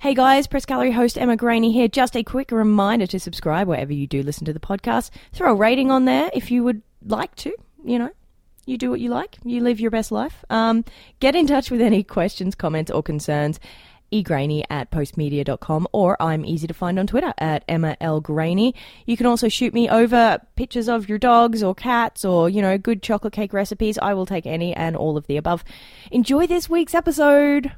Hey guys, Press Gallery host Emma Graney here. Just a quick reminder to subscribe wherever you do listen to the podcast. Throw a rating on there if you would like to, you know. You do what you like. You live your best life. Um, get in touch with any questions, comments, or concerns egraney at postmedia.com or I'm easy to find on Twitter at Emma L. Graney. You can also shoot me over pictures of your dogs or cats or, you know, good chocolate cake recipes. I will take any and all of the above. Enjoy this week's episode.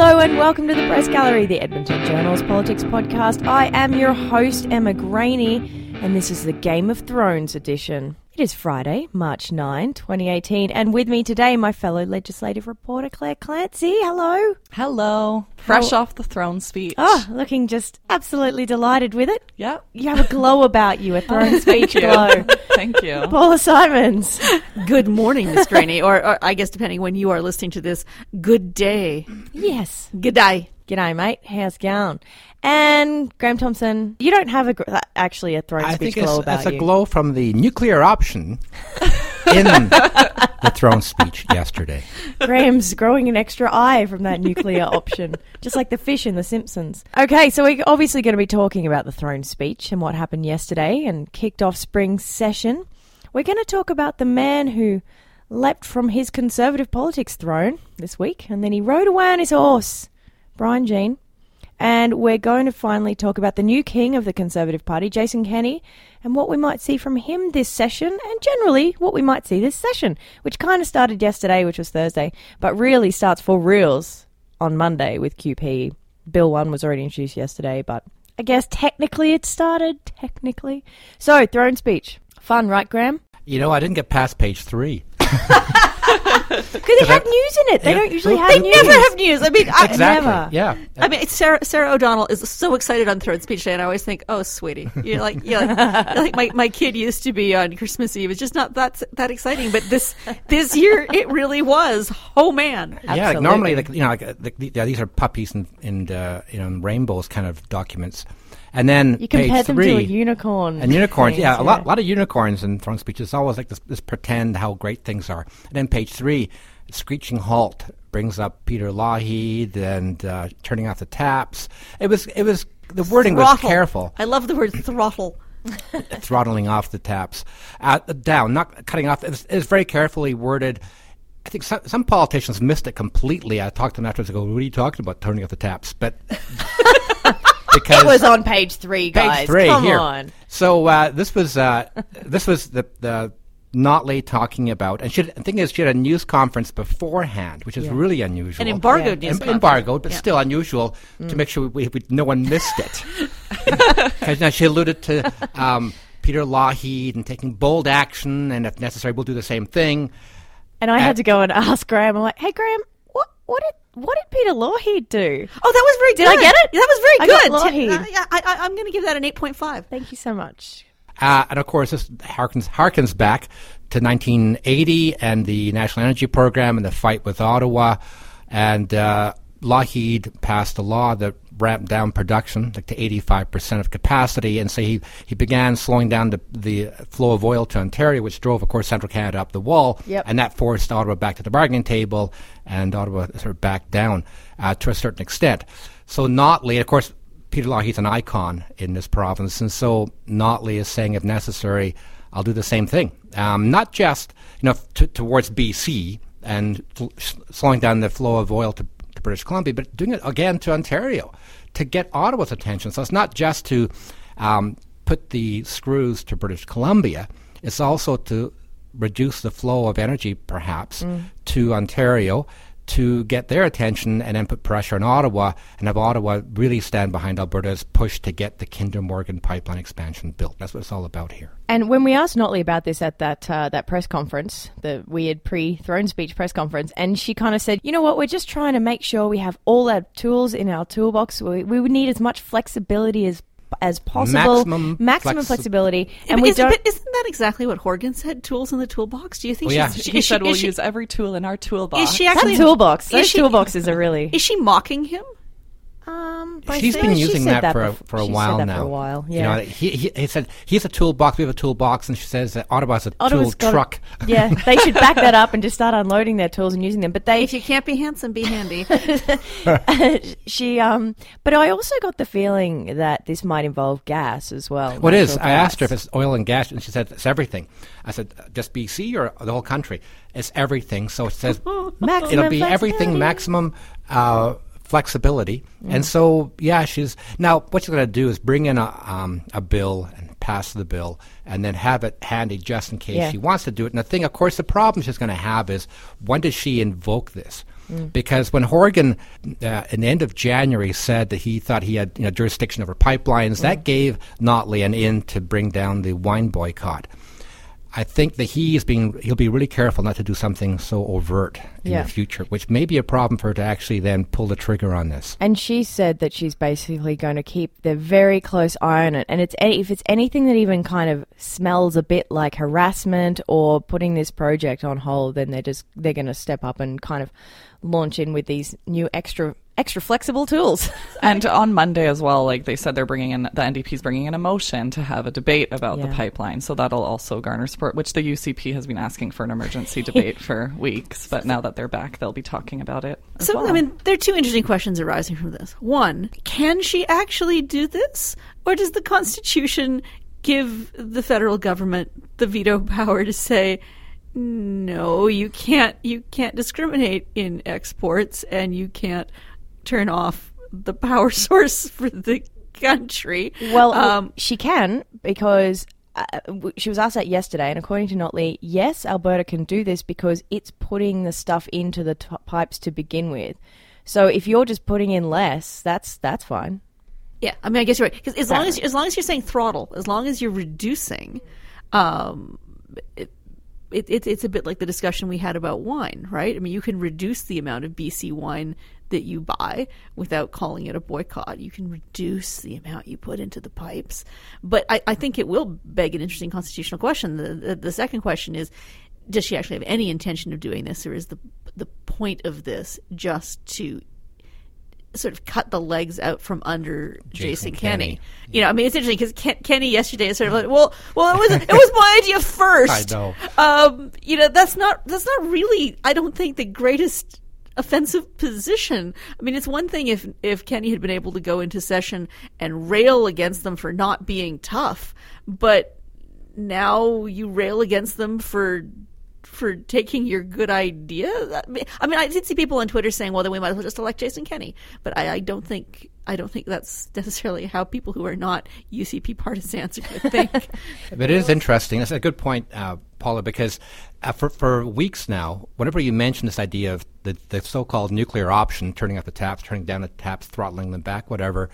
Hello and welcome to the Press Gallery, the Edmonton Journal's politics podcast. I am your host, Emma Graney, and this is the Game of Thrones edition. It is Friday, March 9, 2018, and with me today, my fellow legislative reporter, Clare Clancy. Hello. Hello. Fresh off the throne speech. Oh, looking just absolutely delighted with it. Yeah. You have a glow about you, a throne speech you. glow. Thank you. Paula Simons. Good morning, Miss Graney, or, or I guess depending when you are listening to this, good day. Yes. Good day. G'day, mate. How's it going? And Graham Thomson, you don't have a gr- actually a throne I speech think glow it's, about it's a you. glow from the nuclear option in the throne speech yesterday. Graham's growing an extra eye from that nuclear option, just like the fish in The Simpsons. Okay, so we're obviously going to be talking about the throne speech and what happened yesterday and kicked off spring session. We're going to talk about the man who leapt from his conservative politics throne this week and then he rode away on his horse, Brian Jean. And we're going to finally talk about the new king of the Conservative Party, Jason Kenney, and what we might see from him this session, and generally what we might see this session, which kind of started yesterday, which was Thursday, but really starts for reals on Monday with QP. Bill 1 was already introduced yesterday, but I guess technically it started. Technically. So, throne speech. Fun, right, Graham? You know, I didn't get past page three. Because it had news in it. They Yeah. don't usually They have news. They never have news. I mean, I, exactly. never. Yeah. I mean, it's Sarah Sarah O'Donnell is so excited on Throne Speech Day, and I always think, "Oh, sweetie, you're like, you're like, you're like my, my kid used to be on Christmas Eve. It's just not that that exciting." But this this year, it really was. Oh man, yeah, like normally, like you know, like uh, the, the, yeah, these are puppies and, and uh, you know, and rainbows kind of documents, and then You compare page them three, to a unicorn. and unicorns, things, yeah, a lot, lot of unicorns in throne speeches. It's always like this, this pretend how great things are. And then page three, screeching halt brings up Peter Lougheed and uh, turning off the taps. It was, it was the wording was careful. I love the word throttle. throttling off the taps, uh, down, not cutting off. It was, it was very carefully worded. I think some, some politicians missed it completely. I talked to them afterwards. I go, "What are you talking about? Turning off the taps?" But because It was on page three, guys. page three Come here. on. So uh, this was uh, this was the the Notley talking about, and she the thing is, she had a news conference beforehand, which is really unusual. An embargoed Yeah. news. Em- embargoed, but Yeah. still unusual to make sure we, we, no one missed it. Because now she alluded to um, Peter Lougheed and taking bold action, and if necessary, we'll do the same thing. And I Uh, had to go and ask Graham. I'm like, "Hey, Graham, what what did what did Peter Lougheed do?" Oh, that was very Did good. I get it? That was very I got good. Lougheed. Uh, yeah, I, I, I'm going to give that an eight point five. Thank you so much. Uh, and of course, this harkens, harkens back to 1980 and the National Energy Program and the fight with Ottawa. And uh, Lougheed passed a law that ramped down production like to 85% of capacity. And so he, he began slowing down the, the flow of oil to Ontario, which drove, of course, central Canada up the wall. Yep. And that forced Ottawa back to the bargaining table, and Ottawa sort of backed down uh, to a certain extent. So Notley, of course, Peter Lougheed's an icon in this province, and so Notley is saying, if necessary, I'll do the same thing. Um, not just you know t- towards BC and sl- slowing down the flow of oil to, to British Columbia, but doing it again to Ontario to get Ottawa's attention. So it's not just to um, put the screws to British Columbia; it's also to reduce the flow of energy, perhaps, to Ontario to get their attention and then put pressure on Ottawa and have Ottawa really stand behind Alberta's push to get the Kinder Morgan pipeline expansion built. That's what it's all about here. And when we asked Notley about this at that uh, that press conference, the weird pre-throne speech press conference, and she kind of said, "You know what? We're just trying to make sure we have all our tools in our toolbox. We, we would need as much flexibility as as possible, Maximum maximum flexi- flexibility, and but we isn't, don't." but isn't that exactly what Horgan said? Tools in the toolbox. Do you think Oh, yeah. she's, He said she, we'll she, use every tool in our toolbox. is she that actually toolbox, is those she- toolboxes are really. Is she mocking him? Um, but I She's been using said that, for a, for a she said while that now. For a while, yeah. You know, he, he, he said he's a toolbox. We have a toolbox, and she says that Ottawa's a Ottawa's tool got a- truck. yeah, they should back that up and just start unloading their tools and using them. But they If you can't be handsome, be handy. she um but i also got the feeling that this might involve gas as well What is? natural I asked her if it's oil and gas, and she said it's everything. I said just BC or the whole country. It's everything. So it says Maximum it'll be everything maximum uh, flexibility. And so yeah, she's now what she's going to do is bring in a um, a bill and pass the bill, and then have it handy just in case Yeah. she wants to do it. And the thing, of course, the problem she's going to have is when does she invoke this? Because when Horgan, uh, in the end of January, said that he thought he had you know, jurisdiction over pipelines, that gave Notley an in to bring down the wine boycott. I think that he is being he'll be really careful not to do something so overt in Yeah. the future, which may be a problem for her to actually then pull the trigger on this. and she said that she's basically going to keep the very close eye on it and it's any, if it's anything that even kind of smells a bit like harassment or putting this project on hold then they're just they're going to step up and kind of launch in with these new extra extra flexible tools And on Monday as well, like they said, they're bringing in the NDP's bringing in a motion to have a debate about the pipeline. So that'll also garner support, which the UCP has been asking for an emergency debate for weeks. But now that they're back, they'll be talking about it. as So, well. I mean, there are two interesting questions arising from this. One, can she actually do this? Or does the Constitution give the federal government the veto power to say, no, you can't, you can't discriminate in exports and you can't turn off the power source for the country? Well, um, she can because uh, she was asked that yesterday, and according to Notley, yes, Alberta can do this because it's putting the stuff into the t- pipes to begin with. So if you're just putting in less, that's that's fine. Yeah, I mean, I guess you're right. Because as long as as long as you're saying throttle, as long as you're reducing, um, it, it, it, it's a bit like the discussion we had about wine, right? I mean, you can reduce the amount of BC wine that you buy without calling it a boycott. You can reduce the amount you put into the pipes, but I, I think it will beg an interesting constitutional question. The, the the second question is. Does she actually have any intention of doing this, or is the the point of this just to sort of cut the legs out from under Jason, Jason Kenny. Kenney. You know, I mean, it's interesting because Ken, Kenney yesterday is sort of like, well, well, it was it was my idea first. I know. Um, you know, that's not that's not really. I don't think the greatest offensive position. I mean, it's one thing if if Kenney had been able to go into session and rail against them for not being tough, but now you rail against them for for taking your good idea. I mean, I did see people on Twitter saying, "Well, then we might as well just elect Jason Kenney," but I, I don't think I don't think that's necessarily how people who are not UCP partisans are going to think. But it is interesting. That's a good point, uh, Paula, because uh, for, for weeks now, whenever you mention this idea of the, the so-called nuclear option, turning up the taps, turning down the taps, throttling them back, whatever,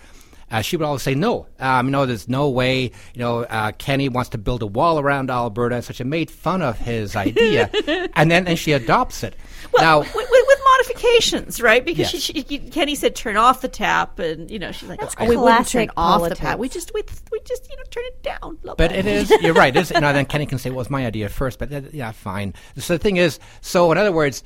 uh, she would always say no. Um, no, there's no way. You know, uh, Kenney wants to build a wall around Alberta, so she made fun of his idea, and then and she adopts it. now, with, with, with modifications, right? Because Yes. she, she, Kenney said turn off the tap, and you know she's like, That's "Oh, we wouldn't turn classic off the tap. We just we, we just you know turn it down." Blah, But blah. it is, you're right. It is, you know, then Kenney can say, well, it was my idea first, but uh, yeah, fine. So the thing is, so in other words,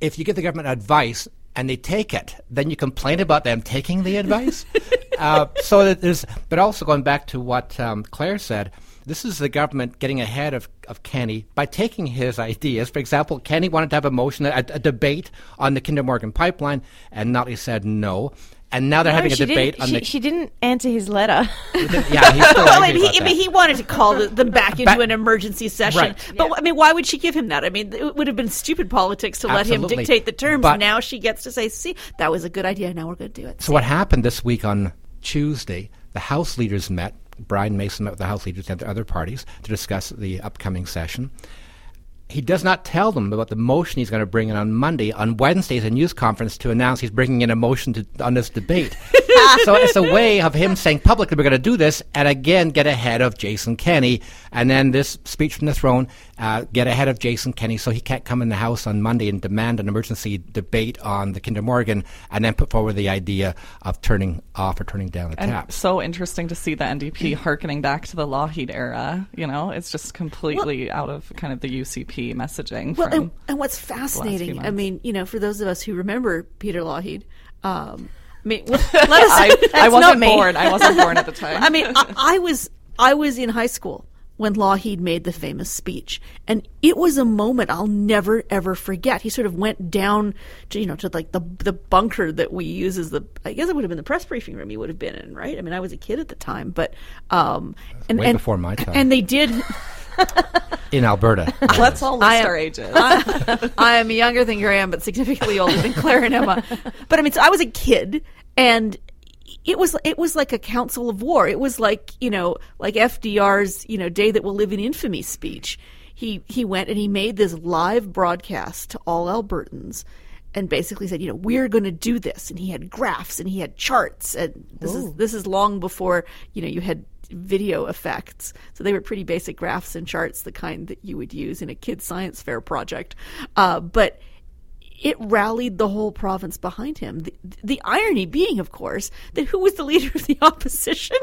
if you give the government advice and they take it, then you complain about them taking the advice. uh, so that there's, but also going back to what um, Clare said, this is the government getting ahead of, of Kenney by taking his ideas. For example, Kenney wanted to have a motion, a, a debate on the Kinder Morgan pipeline, and Notley said no. And now they're having a debate on she, the. she didn't answer his letter. yeah, he's still Well, I mean, he, I that. mean, he wanted to call them back into Back- an emergency session. Right. But I mean, why would she give him that? I mean, it would have been stupid politics to let him dictate the terms. But- now she gets to say, "See, that was a good idea. Now we're going to do it." So what happened this week on Tuesday? The House leaders met. Brian Mason met with the House leaders and the other parties to discuss the upcoming session. He does not tell them about the motion he's going to bring in on Monday. On Wednesday, a news conference to announce he's bringing in a motion to, on this debate. so it's a way of him saying publicly we're going to do this, and again get ahead of Jason Kenney, and then this speech from the throne uh, get ahead of Jason Kenney, so he can't come in the House on Monday and demand an emergency debate on the Kinder Morgan, and then put forward the idea of turning off or turning down the And taps. so interesting to see the NDP harkening back to the Lougheed era. You know, it's just completely out of kind of the UCP messaging. Well, from and, and what's fascinating, I mean, you know, for those of us who remember Peter Lougheed, um, I mean, let us. I, I wasn't me. born. I wasn't born at the time. I mean, I, I was I was in high school when Lougheed made the famous speech, and it was a moment I'll never ever forget. He sort of went down to you know to like the the bunker that we use as the I guess it would have been the press briefing room he would have been in, right? I mean, I was a kid at the time, but um, and way and, before my time. and they did. in Alberta. Let's all list I am- our ages. I am younger than Graham, but significantly older than Clare and Emma. But I mean, so I was a kid, and it was it was like a council of war. It was like you know, like FDR's you know day that will live in infamy speech. He he went and he made this live broadcast to all Albertans. And basically said, you know, we're going to do this, and he had graphs and he had charts, and this is this is long before you know you had video effects. So they were pretty basic graphs and charts, the kind that you would use in a kid science fair project. Uh, but it rallied the whole province behind him. The, the irony being, of course, that who was the leader of the opposition?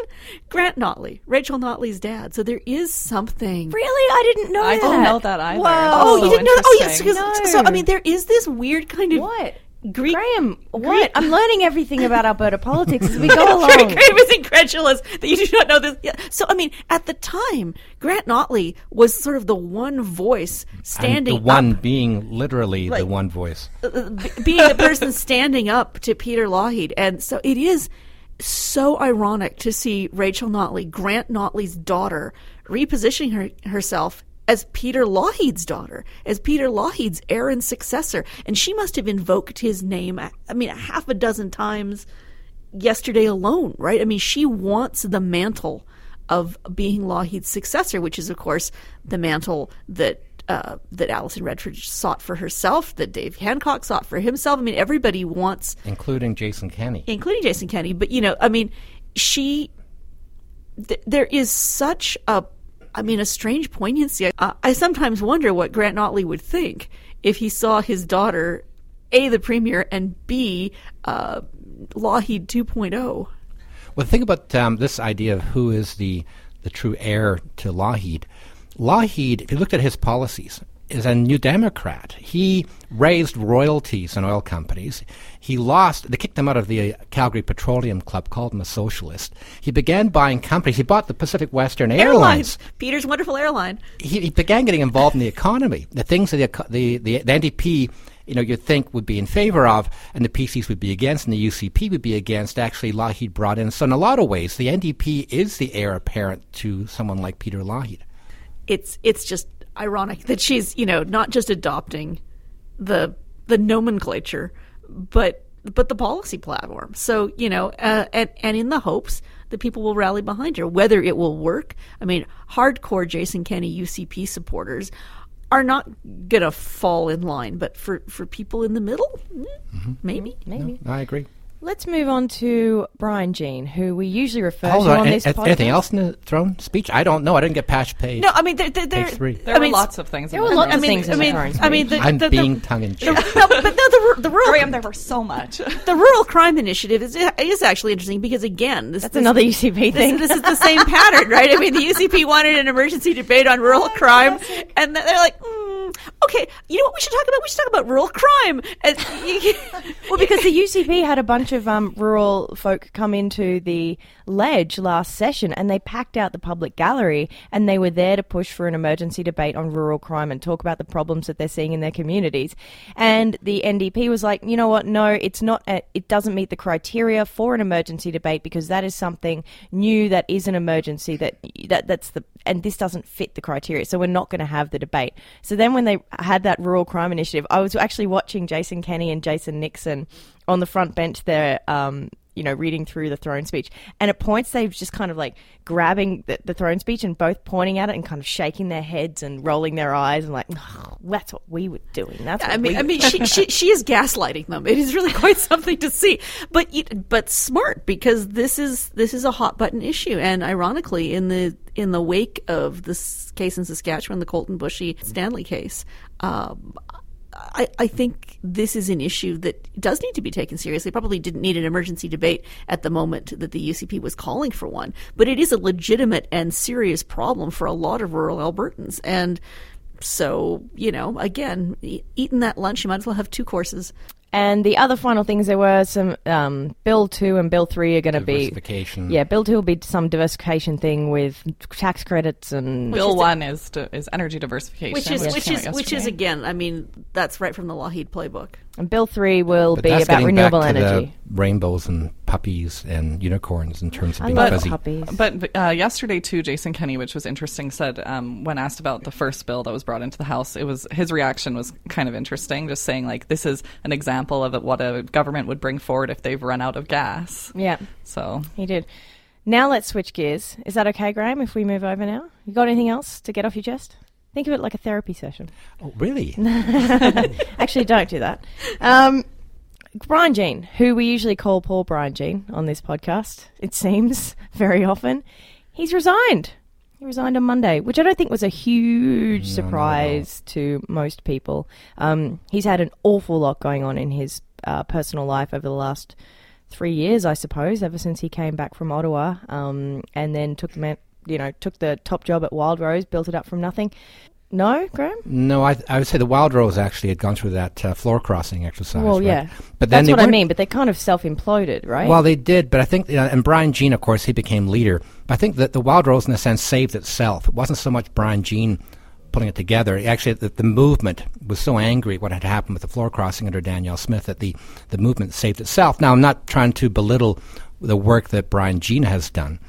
Grant Notley, Rachel Notley's dad. So there is something. Really? I didn't know that. I that. didn't know that either. Whoa. Oh, So you didn't know? That. Oh, yes. interesting. 'cause- So, I mean, there is this weird kind of What? Greek. Graham, what? I'm learning everything about Alberta politics as we go along. Graham is incredulous that you do not know this. Yeah. So, I mean, at the time, Grant Notley was sort of the one voice and standing the one up being literally Like- the one voice. Uh, uh, b- being the person standing up to Peter Lougheed. And so it is so ironic to see Rachel Notley, Grant Notley's daughter, repositioning her, herself as Peter Lougheed's daughter, as Peter Lougheed's heir and successor. And she must have invoked his name, I mean, a half a dozen times yesterday alone, right? I mean, she wants the mantle of being Lougheed's successor, which is, of course, the mantle that uh, that Alison Redford sought for herself, that Dave Hancock sought for himself. I mean, everybody wants, including Jason Kenney. including Jason Kenney. But you know, I mean, she. Th- there is such a, I mean, a strange poignancy. Uh, I sometimes wonder what Grant Notley would think if he saw his daughter, a the premier, and b uh, Lougheed 2.0. Well, the thing about um, this idea of who is the the true heir to Lougheed, Lougheed, if you looked at his policies, is a New Democrat. He raised royalties on oil companies. He lost. They kicked him out of the uh, Calgary Petroleum Club, called him a socialist. He began buying companies. He bought the Pacific Western Airlines. Peter's wonderful airline. he, he began getting involved in the economy. The things that the, the, the, the NDP, you know, you'd think would be in favor of, and the PCs would be against, and the UCP would be against. Actually, Lougheed brought in. So, in a lot of ways, the NDP is the heir apparent to someone like Peter Lougheed. it's it's just ironic that she's you know not just adopting the the nomenclature but but the policy platform so you know uh, and and in the hopes that people will rally behind her whether it will work i mean hardcore jason kenney ucp supporters are not gonna fall in line but for for people in the middle mm, maybe Maybe. I agree. Let's move on to Brian Jean, who we usually refer Hold to on. on a- this a- podcast. anything else in the throne speech? I don't know. I didn't get past page. no i mean there there, there three. There I were mean, lots of things. there in were the lots room. of I mean, things in I mean, throne I mean, the, I'm the, being tongue in cheek. no, but no, the the rural Graham, there were so much. the rural crime initiative is is actually interesting because again, this, That's this- another UCP thing. This, this is the same pattern, right? I mean, the UCP wanted an emergency debate on rural crime, and they're like, mm, okay, you know what we should talk about? We should talk about rural crime. Well, because the UCP had a bunch of um, rural folk come into the ledge last session and they packed out the public gallery and they were there to push for an emergency debate on rural crime and talk about the problems that they're seeing in their communities. And the NDP was like, you know what? No, it's not. A, it doesn't meet the criteria for an emergency debate because that is something new that is an emergency that that that's the and this doesn't fit the criteria. So we're not going to have the debate. So then when they had that rural crime initiative, I was actually watching Jason Kenney and Jason Nixon on the front bench there. Um, you know, reading through the throne speech. And at points, they were just kind of like grabbing the, the throne speech and both pointing at it and kind of shaking their heads and rolling their eyes and like, oh, that's what we were doing. That's what I mean, we I mean, she, she she is gaslighting them. It is really quite something to see, but but smart because this is this is a hot button issue, and ironically, in the in the wake of this case in Saskatchewan, the Colten Boushie Stanley case. Um, I, I think this is an issue that does need to be taken seriously. Probably didn't need an emergency debate at the moment that the UCP was calling for one, but it is a legitimate and serious problem for a lot of rural Albertans. And so, you know, again, eating that lunch, you might as well have two courses. And the other final things there were some um, Bill two and Bill three are going to be Diversification. yeah. Bill two will be some diversification thing with tax credits and Bill is- one is to, is energy diversification, which is which came is which is again. I mean, that's right from the Lougheed playbook. And Bill three will But be that's about renewable back to the energy. rainbows and puppies and unicorns in terms of I being love fuzzy. puppies. But uh, yesterday too, Jason Kenney, which was interesting, said um, when asked about the first bill that was brought into the House, it was his reaction was kind of interesting, just saying like this is an example of what a government would bring forward if they've run out of gas. yeah, So he did. Now let's switch gears. Is that okay, Graham? If we move over now, you got anything else to get off your chest? Think of it like a therapy session. Oh, really? Actually, don't do that. Um, Brian Jean, who we usually call Paul Brian Jean on this podcast, it seems very often, he's resigned. He resigned on Monday, which I don't think was a huge No, surprise to most people. Um, he's had an awful lot going on in his uh, personal life over the last three years, I suppose, ever since he came back from Ottawa, um, and then took the man- you know took the top job at Wild Rose, built it up from nothing. No, Graham. No, I, I would say the Wild Rose actually had gone through that uh, floor crossing exercise. Well, right? yeah, but then that's what I mean. But they kind of self imploded, right? Well, they did, but I think, you know, and Brian Jean, of course, he became leader. But I think that the Wild Rose, in a sense, saved itself. It wasn't so much Brian Jean putting it together. Actually, the, the movement was so angry at what had happened with the floor crossing under Danielle Smith that the, the movement saved itself. Now, I'm not trying to belittle the work that Brian Jean has done,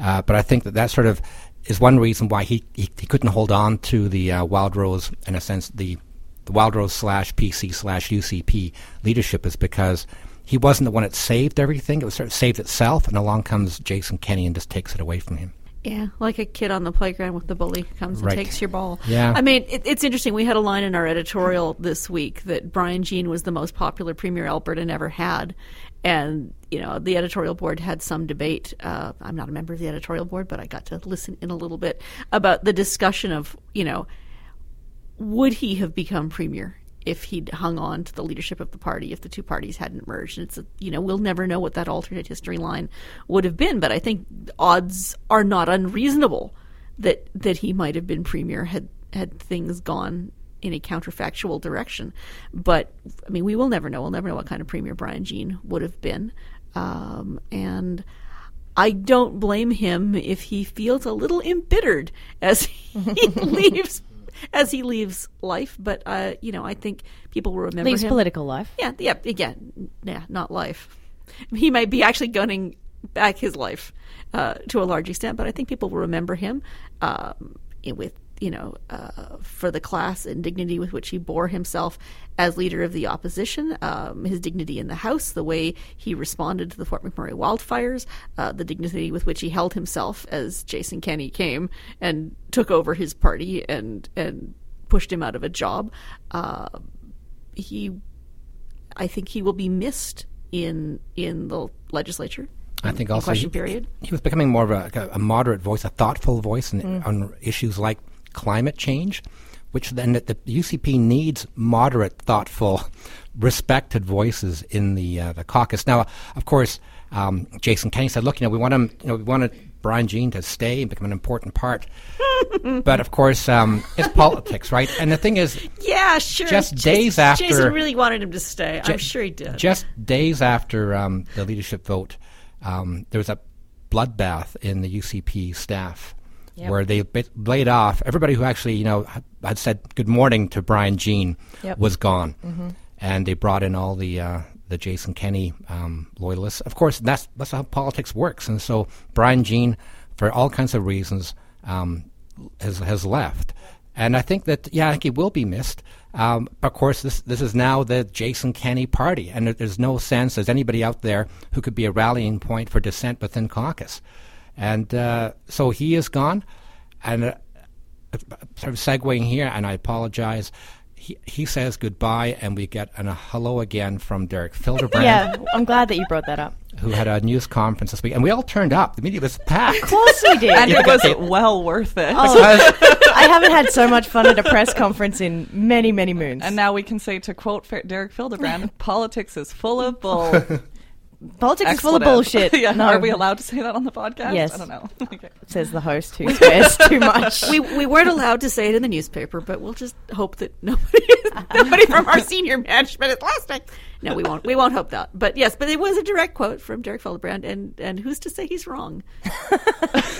uh, but I think that that sort of is one reason why he, he, he couldn't hold on to the uh, Wild Rose, in a sense, the the Wild Rose slash PC slash UCP leadership is because he wasn't the one that saved everything. It was sort of saved itself, and along comes Jason Kenney and just takes it away from him. Yeah, like a kid on the playground with the bully comes Right. and takes your ball. Yeah. I mean, it, it's interesting. We had a line in our editorial this week that Brian Jean was the most popular premier Alberta never had, and you know the editorial board had some debate. Uh, I'm not a member of the editorial board, but I got to listen in a little bit about the discussion of you know would he have become premier if he'd hung on to the leadership of the party if the two parties hadn't merged? And it's a, you know we'll never know what that alternate history line would have been, but I think odds are not unreasonable that that he might have been premier had had things gone in a counterfactual direction. But I mean, we will never know. We'll never know what kind of premier Brian Jean would have been, um, and. I don't blame him if he feels a little embittered as he leaves as he leaves life. But uh, you know, I think people will remember leaves him. political life. Yeah, yeah, again, yeah, not life. He might be actually gunning back his life uh, to a large extent, but I think people will remember him um, with you know uh, for the class and dignity with which he bore himself as leader of the opposition, um, his dignity in the House, the way he responded to the Fort McMurray wildfires, uh, the dignity with which he held himself as Jason Kenney came and took over his party and and pushed him out of a job. Uh, he I think he will be missed in in the legislature. I think also he, period. he was becoming more of a, a moderate voice, a thoughtful voice in, on issues like climate change, which then the, the UCP needs moderate, thoughtful, respected voices in the uh, the caucus. Now, of course, um, Jason Kenney said, "Look, you know, we want him, you know, we wanted Brian Jean to stay and become an important part." but of course, um, it's politics, right? And the thing is, Yeah, sure. Just Jason- days after- Jason really wanted him to stay. I'm sure he did. Just days after um, the leadership vote, um, there was a bloodbath in the UCP staff Yep. where they laid off everybody who actually, you know, had- said good morning to Brian Jean Yep. was gone, and they brought in all the uh, the Jason Kenney um, loyalists. Of course, that's that's how politics works, and so Brian Jean, for all kinds of reasons, um, has has left. And I think that yeah, I think he will be missed. Um, but of course, this this is now the Jason Kenney party, and there's no sense as anybody out there who could be a rallying point for dissent within caucus. And uh, so he is gone. And uh, sort of segueing here, and I apologize. He, he says goodbye, and we get an, a hello again from Derek Fildebrandt, Yeah, I'm glad that you brought that up. who had a news conference this week, and we all turned up. The media was packed. Of course we did. and it was well worth it. Oh, I haven't had so much fun at a press conference in many, many moons. And now we can say, to quote Derek Fildebrandt, politics is full of bull. Politics is full of bullshit. yeah, no, Are we allowed to say that on the podcast? Yes. I don't know. okay. says the host who swears too much. we we weren't allowed to say it in the newspaper, but we'll just hope that nobody nobody from our senior management is listening. No, we won't. We won't hope that. But yes, but it was a direct quote from Derek Fildebrandt, and and who's to say he's wrong?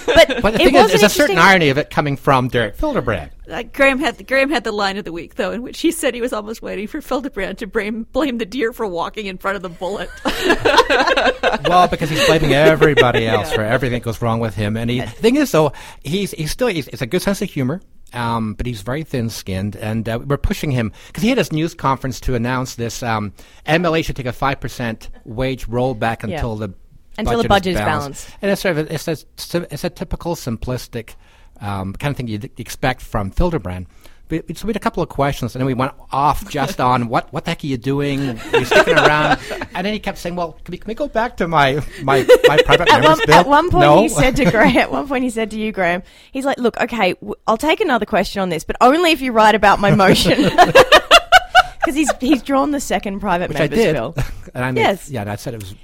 But, But the it thing is, there's a certain irony of it coming from Derek Fildebrandt. Uh, Graham had the, Graham had the line of the week though, in which he said he was almost waiting for Fildebrandt to blame blame the deer for walking in front of the bullet. well, because he's blaming everybody else for everything that goes wrong with him. And he, the thing is, though, he's he's still he's, it's a good sense of humor. Um, but he's very thin-skinned, and uh, we're pushing him because he had his news conference to announce this. Um, MLA should take a five percent wage rollback Yeah. until the Until the budget is balanced. And it's sort of a, it's a it's a typical simplistic um, kind of thing you'd expect from Fildebrandt. But, so we had a couple of questions, and then we went off just on what what the heck are you doing? You're sticking around, and then he kept saying, "Well, can we, can we go back to my my, my private At members one, bill?" at one point, no. he said to Graham. At one point, he said to you, Graham. He's like, "Look, okay, w- I'll take another question on this, but only if you write about my motion." Because he's he's drawn the second private which I members did, bill. and I made, Yes. yeah, and I said it was.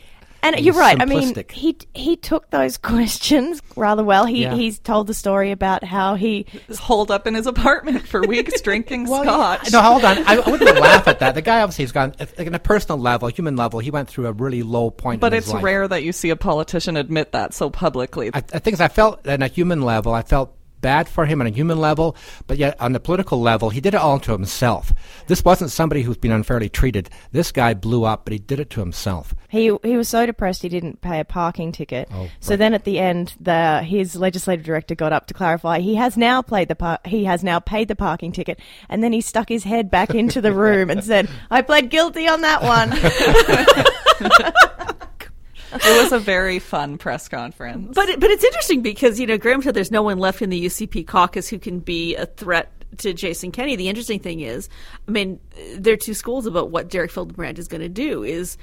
And It you're was right. I mean, he he took those questions rather well. He Yeah. he's told the story about how he He's holed up in his apartment for weeks drinking Well, scotch. No, hold on. I, I wouldn't laugh at that. The guy obviously has gone, if- like, on a personal level, human level, he went through a really low point. But in his it's life. rare that you see a politician admit that so publicly. I, I think I felt on a human level, I felt bad for him on a human level, but yet on the political level, he did it all to himself. This wasn't somebody who's been unfairly treated. This guy blew up, but he did it to himself. he he was so depressed he didn't pay a parking ticket. Oh, so right. then at the end, the his legislative director got up to clarify he has now played the par- he has now paid the parking ticket, and then he stuck his head back into the room and said, "I pled guilty on that one." it was a very fun press conference. But it, but it's interesting because you know Graham said there's no one left in the UCP caucus who can be a threat to Jason Kenney. The interesting thing is, I mean, there are two schools about what Derek Fildebrandt is going to do. Is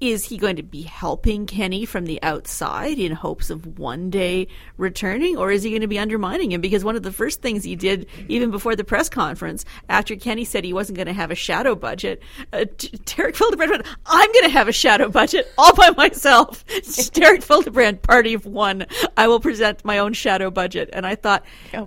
is he going to be helping Kenney from the outside in hopes of one day returning, or is he going to be undermining him? Because one of the first things he did, even before the press conference, after Kenney said he wasn't going to have a shadow budget, uh, Derek Fildebrandt went, "I'm going to have a shadow budget all by myself." Derek Fildebrandt, party of one. I will present my own shadow budget, and I thought,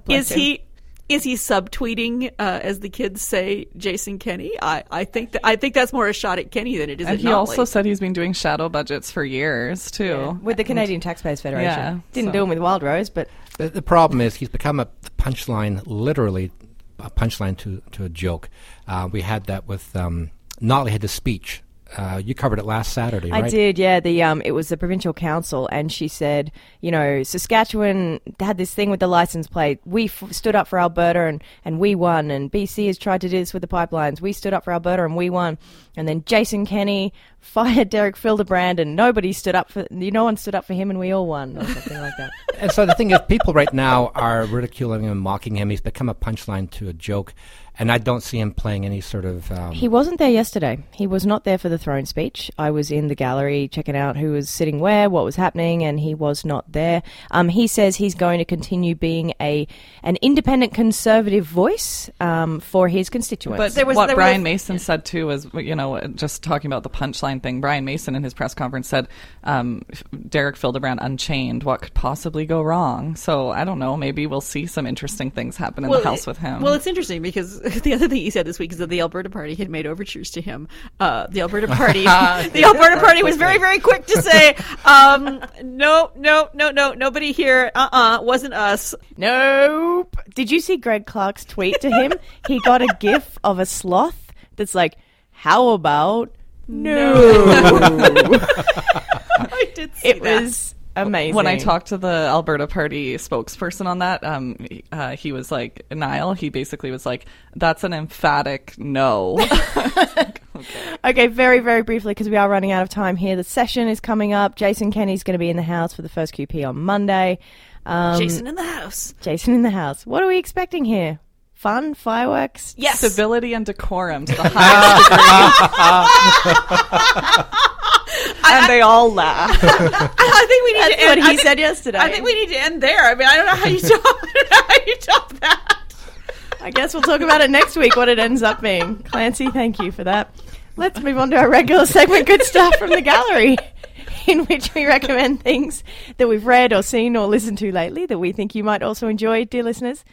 is him. he? Is he subtweeting, uh, as the kids say, Jason Kenney? I, I think that I think that's more a shot at Kenney than it is and at he Notley. also said he's been doing shadow budgets for years too. with the Canadian Taxpayers Federation. Yeah, Didn't so- do him with Wild Rose, but The, the problem is he's become a punchline, literally a punchline to, to a joke. Uh, we had that with um, Notley had the speech. Uh, you covered it last Saturday, right? I did, yeah. The um, it was the provincial council, and she said, you know, Saskatchewan had this thing with the license plate. We f- stood up for Alberta, and and we won. And BC has tried to do this with the pipelines. We stood up for Alberta, and we won. And then Jason Kenney fired Derek Fildebrandt, and nobody stood up for. you. No one stood up for him, and we all won, or something like that. and so the thing is, people right now are ridiculing him, and mocking him. He's become a punchline to a joke, and I don't see him playing any sort of. Um, He wasn't there yesterday. He was not there for the throne speech. I was in the gallery checking out who was sitting where, what was happening, and he was not there. Um, he says he's going to continue being a an independent conservative voice um, for his constituents. But There was- what there Brian was- Mason said too was, you know, just talking about the punchline thing. Brian Mason in his press conference said, um, "Derek Fildebrandt unchained. What could possibly go wrong?" So I don't know. Maybe we'll see some interesting things happen in the house it- with him. Well, it's interesting because the other thing he said this week is that the Alberta Party had made overtures to him. Uh, the Alberta Party, the Alberta Party was very, very quick to say, um, "No, no, no, no, nobody here. Uh, uh wasn't us." nope. Did you see Greg Clark's tweet to him? he got a gif of a sloth that's like, "How about no?" I did see it that. was amazing. when I talked to the Alberta Party spokesperson on that, um, he- uh, he was like, Niall, he basically was like, that's an emphatic no. Okay, very, very briefly, because we are running out of time here. The session is coming up. Jason Kenney's going to be in the house for the first QP on Monday. Um, Jason in the house. Jason in the house. What are we expecting here? Fun? Fireworks? Yes. Civility and decorum to the highest degree. and they all laugh. I think we need That's to end. what he think- said yesterday. I think we need to end there. I mean, I don't know how you top. I how you top that. I guess we'll talk about it next week, what it ends up being. Clancy, thank you for that. Let's move on to our regular segment, Good Stuff from the Gallery, in which we recommend things that we've read or seen or listened to lately that we think you might also enjoy, dear listeners.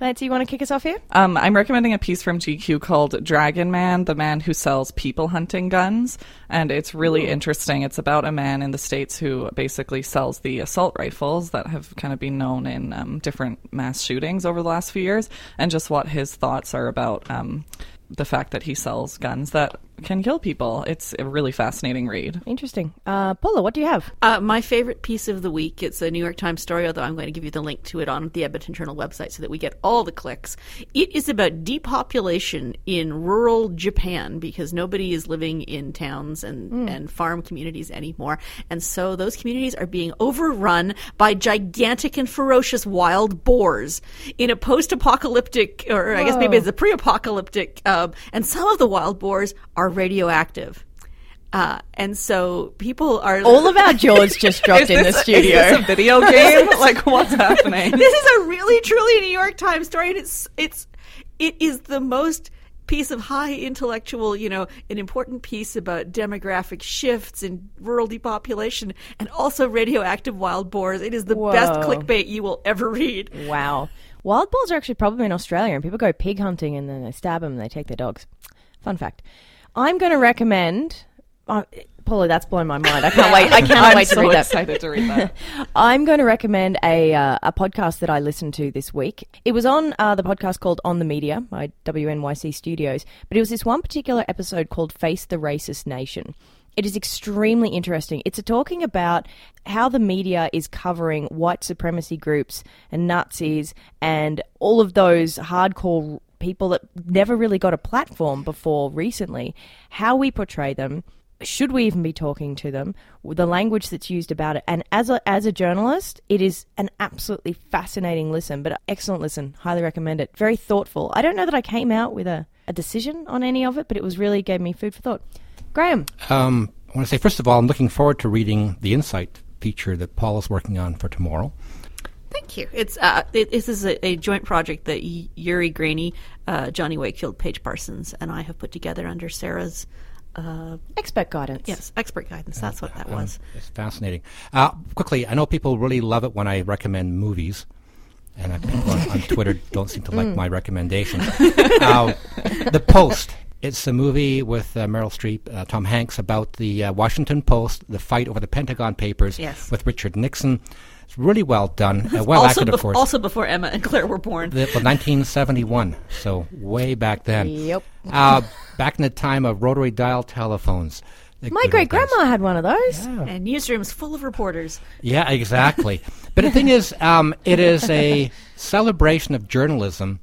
Clancy, you want to kick us off here? Um, I'm recommending a piece from GQ called Dragon Man, the man who sells people hunting guns. And it's really interesting. It's about a man in the States who basically sells the assault rifles that have kind of been known in um, different mass shootings over the last few years, and just what his thoughts are about um, the fact that he sells guns that can kill people. It's a really fascinating read. Interesting. Uh, Paula, what do you have? Uh, my favorite piece of the week, it's a New York Times story, although I'm going to give you the link to it on the Edmonton Journal website so that we get all the clicks. It is about depopulation in rural Japan because nobody is living in towns and, and farm communities anymore. And so those communities are being overrun by gigantic and ferocious wild boars in a post apocalyptic, or I guess maybe it's a pre apocalyptic, and some of the wild boars are radioactive. Uh, and so people are All of our jaws just dropped in the Is studio. this a video game? like, what's happening? this is a really truly New York Times story, and it's it's it is the most piece of high intellectual, you know, an important piece about demographic shifts and rural depopulation, and also radioactive wild boars. It is the best clickbait you will ever read. Wow. Wild boars are actually probably in Australia, and people go pig hunting and then they stab them and they take their dogs. Fun fact. I'm going to recommend. Uh, Paula, that's blown my mind. I can't wait. I can't wait to so read that. excited to read that. I'm going to recommend a uh, a podcast that I listened to this week. It was on uh, the podcast called On the Media by WNYC Studios, but it was this one particular episode called Face the Racist Nation. It is extremely interesting. It's talking about how the media is covering white supremacy groups and Nazis and all of those hardcore people that never really got a platform before recently, how we portray them, should we even be talking to them the language that's used about it. And as a as a journalist it is an absolutely fascinating listen but excellent listen. Highly recommend it. Very thoughtful. I don't know that i came out with a, a decision on any of it but it was really gave me food for thought graham Um, I want to say, first of all, I'm looking forward to reading the Insight feature that Paul is working on for tomorrow. Thank you. It's uh, it, this is a, a joint project that Y- Yuri Graney, uh, Johnny Wakefield, Paige Parsons, and I have put together under Sarah's uh, expert guidance yes expert guidance. That's what that was. It's fascinating. Uh, quickly, I know people really love it when I recommend movies, and uh, people on, on Twitter don't seem to like my recommendations. uh, the Post. It's a movie with uh, Meryl Streep, uh, Tom Hanks, about the uh, Washington Post, the fight over the Pentagon Papers Yes. with Richard Nixon. It's really well done, uh, well also, acted, of course. also before Emma and Clare were born. The, well, 1971, so way back then. Yep. Uh, back in the time of rotary dial telephones. The my great grandma had one of those and newsrooms full of reporters. Yeah, exactly. but the thing is, um, it is a celebration of journalism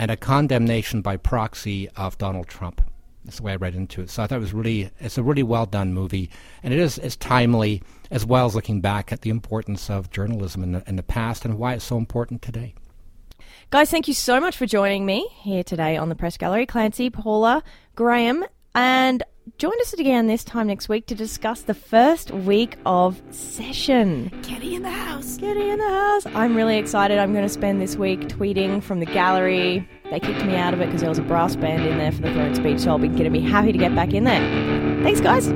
and a condemnation by proxy of Donald Trump. That's the way I read into it. So I thought it was really, it's a really well done movie, and it is it's timely as well as looking back at the importance of journalism in the, in the past and why it's so important today. Guys, thank you so much for joining me here today on the Press Gallery. Clancy, Paula, Graham, and join us again this time next week to discuss the first week of session. Kenney in the house. Getting in the house. I'm really excited. I'm going to spend this week tweeting from the gallery. They kicked me out of it because there was a brass band in there for the throne speech, so I'll be going to be happy to get back in there. Thanks, guys.